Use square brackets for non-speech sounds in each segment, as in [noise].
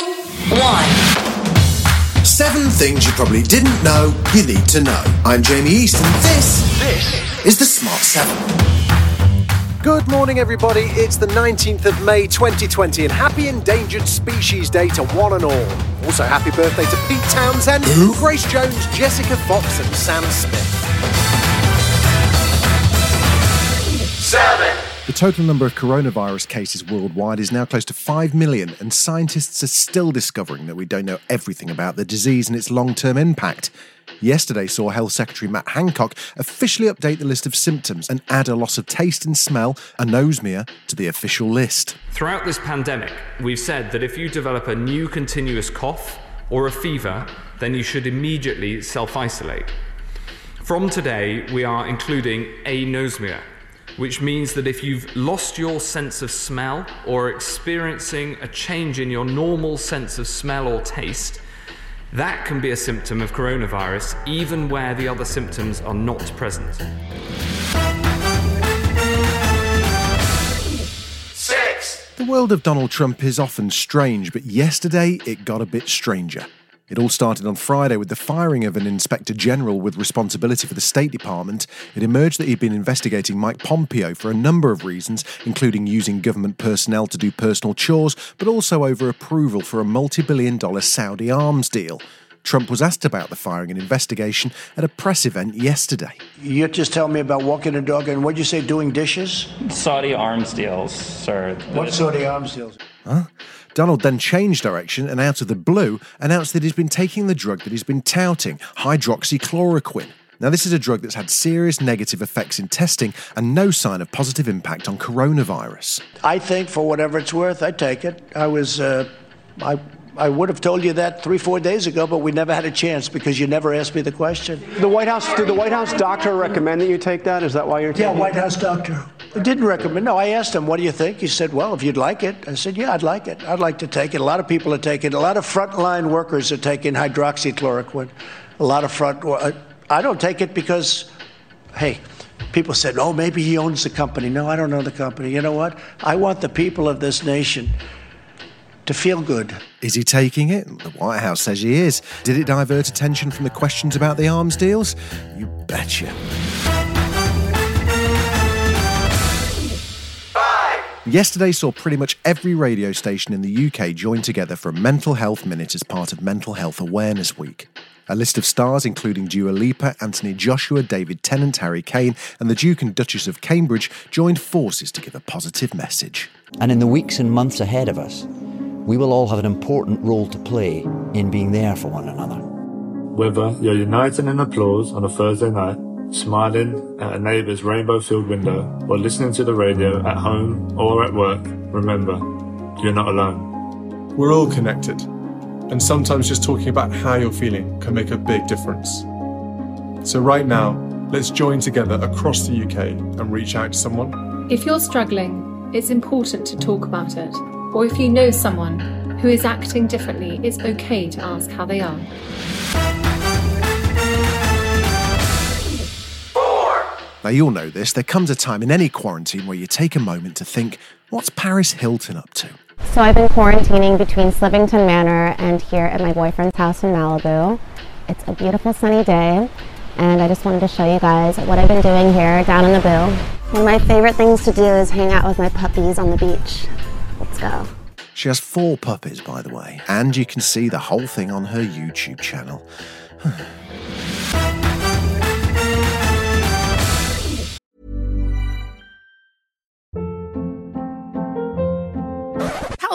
one. Seven things you probably didn't know you need to know. I'm Jamie East, and this, this is the Smart 7. Good morning, everybody. It's the 19th of May 2020, and happy Endangered Species Day to one and all. Also, happy birthday to Pete Townshend, Grace Jones, Jessica Fox, and Sam Smith. Seven. The total number of coronavirus cases worldwide is now close to 5 million, and scientists are still discovering that we don't know everything about the disease and its long term impact. Yesterday saw Health Secretary Matt Hancock officially update the list of symptoms and add a loss of taste and smell, anosmia, to the official list. Throughout this pandemic, we've said that if you develop a new continuous cough or a fever, then you should immediately self isolate. From today, we are including a anosmia, which means that if you've lost your sense of smell or experiencing a change in your normal sense of smell or taste, that can be a symptom of coronavirus, even where the other symptoms are not present. Six. The world of Donald Trump is often strange, but yesterday it got a bit stranger. It all started on Friday with the firing of an inspector general with responsibility for the State Department. It emerged that he'd been investigating Mike Pompeo for a number of reasons, including using government personnel to do personal chores, but also over approval for a multi billion dollar Saudi arms deal. Trump was asked about the firing and investigation at a press event yesterday. You just tell me about walking a dog and what'd you say, doing dishes? Saudi arms deals, sir. What sort of arms deals? Donald then changed direction and, out of the blue, announced that he's been taking the drug that he's been touting, hydroxychloroquine. Now, this is a drug that's had serious negative effects in testing and no sign of positive impact on coronavirus. I think for whatever it's worth, I take it. I was, uh, I, I would have told you that three, four days ago, but we never had a chance because you never asked me the question. The White House, did the White House doctor recommend that you take that? Is that why you're taking Yeah, it? White House doctor. Didn't recommend. No, I asked him, "What do you think?" He said, "Well, if you'd like it." I said, "Yeah, I'd like it. I'd like to take it." A lot of people are taking. A lot of frontline workers are taking hydroxychloroquine. A lot of front. I- I don't take it because, hey, people said, "Oh, maybe he owns the company." No, I don't own the company. You know what? I want the people of this nation to feel good. Is he taking it? The White House says he is. Did it divert attention from the questions about the arms deals? You betcha. Yesterday saw pretty much every radio station in the UK join together for a Mental Health Minute as part of Mental Health Awareness Week. A list of stars, including Dua Lipa, Anthony Joshua, David Tennant, Harry Kane, and the Duke and Duchess of Cambridge, joined forces to give a positive message. And in the weeks and months ahead of us, we will all have an important role to play in being there for one another. Whether you're uniting in applause on a Thursday night, smiling at a neighbour's rainbow filled window, or listening to the radio at home or at work, remember, you're not alone. We're all connected, and sometimes just talking about how you're feeling can make a big difference. So, right now, let's join together across the UK and reach out to someone. If you're struggling, it's important to talk about it. Or if you know someone who is acting differently, it's okay to ask how they are. Now, you'll know this. There comes a time in any quarantine where you take a moment to think, what's Paris Hilton up to? So I've been quarantining between Slivington Manor and here at my boyfriend's house in Malibu. It's a beautiful sunny day, and I just wanted to show you guys what I've been doing here down in the Boo. One of my favorite things to do is hang out with my puppies on the beach. Let's go. She has four puppies, by the way, and you can see the whole thing on her YouTube channel. [sighs]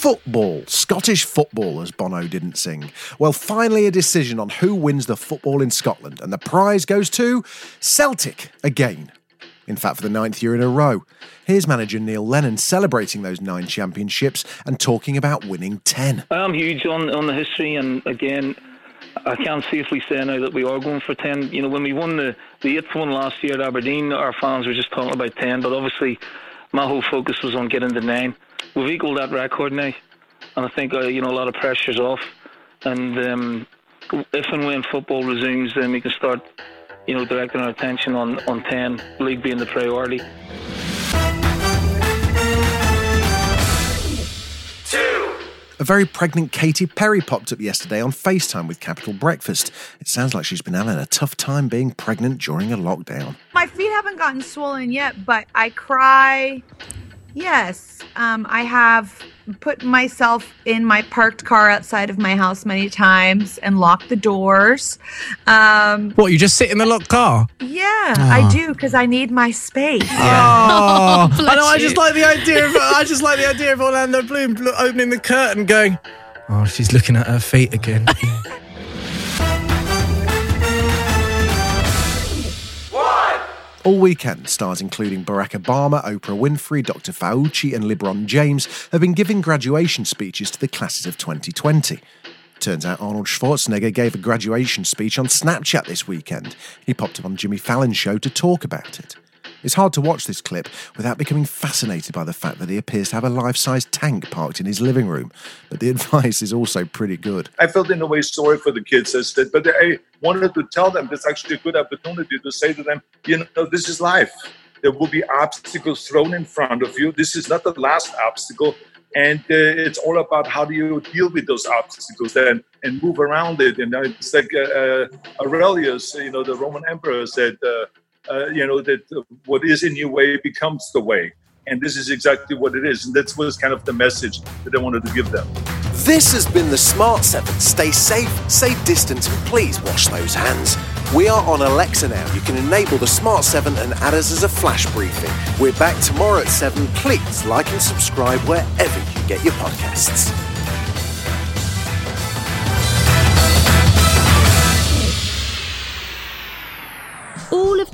Football, Scottish football, as Bono didn't sing. Well, finally, a decision on who wins the football in Scotland, and the prize goes to Celtic again. In fact, for the ninth year in a row. Here's manager Neil Lennon celebrating those nine championships and talking about winning 10. I'm huge on, on the history, and again, I can't safely say now that we are going for 10. You know, when we won the, the eighth one last year at Aberdeen, our fans were just talking about 10, but obviously my whole focus was on getting the nine. We've equalled that record now, and I think uh, you know a lot of pressure's off. And um, if and when football resumes, then we can start, you know, directing our attention on on ten, league being the priority. A very pregnant Katy Perry popped up yesterday on FaceTime with Capital Breakfast. It sounds like she's been having a tough time being pregnant during a lockdown. My feet haven't gotten swollen yet, but I cry. Yes, um, I have put myself in my parked car outside of my house many times and locked the doors. Um, What, you just sit in the locked car? yeah, Ah. I do because I need my space. Oh, [laughs] I know. I just like the idea of I just like the idea of Orlando Bloom opening the curtain, going, "Oh, she's looking at her feet again." [laughs] All weekend, stars including Barack Obama, Oprah Winfrey, Dr. Fauci, and LeBron James have been giving graduation speeches to the classes of 2020. Turns out Arnold Schwarzenegger gave a graduation speech on Snapchat this weekend. He popped up on Jimmy Fallon's show to talk about it. It's hard to watch this clip without becoming fascinated by the fact that he appears to have a life size tank parked in his living room, but the [laughs] advice is also pretty good. I felt in a way sorry for the kids as said, but I wanted to tell them that's actually a good opportunity to say to them, you know, this is life. There will be obstacles thrown in front of you. This is not the last obstacle. And uh, it's all about how do you deal with those obstacles and, and move around it. And uh, it's like uh, uh, Aurelius, you know, the Roman emperor said, uh, you know, that what is in your way becomes the way. And this is exactly what it is. And that's was kind of the message that I wanted to give them. This has been the Smart 7. Stay safe, safe distance, and please wash those hands. We are on Alexa now. You can enable the Smart 7 and add us as a flash briefing. We're back tomorrow at 7. Please like and subscribe wherever you get your podcasts.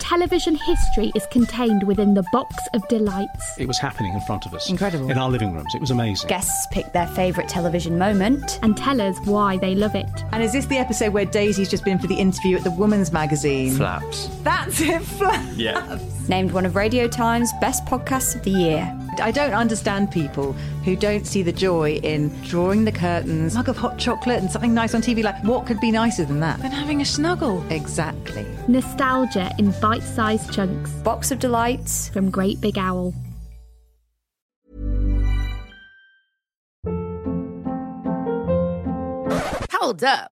Television history is contained within the box of delights. It was happening in front of us. Incredible. In our living rooms. It was amazing. Guests pick their favourite television moment and tell us why they love it. And is this the episode where Daisy's just been for the interview at the Woman's Magazine? Flaps. That's it, [laughs] Flaps. Yeah. Named one of Radio Time's best podcasts of the year. I don't understand people who don't see the joy in drawing the curtains, mug of hot chocolate, and something nice on TV. Like, what could be nicer than that? Than having a snuggle. Exactly. Nostalgia in bite sized chunks. Box of delights from Great Big Owl. Hold up.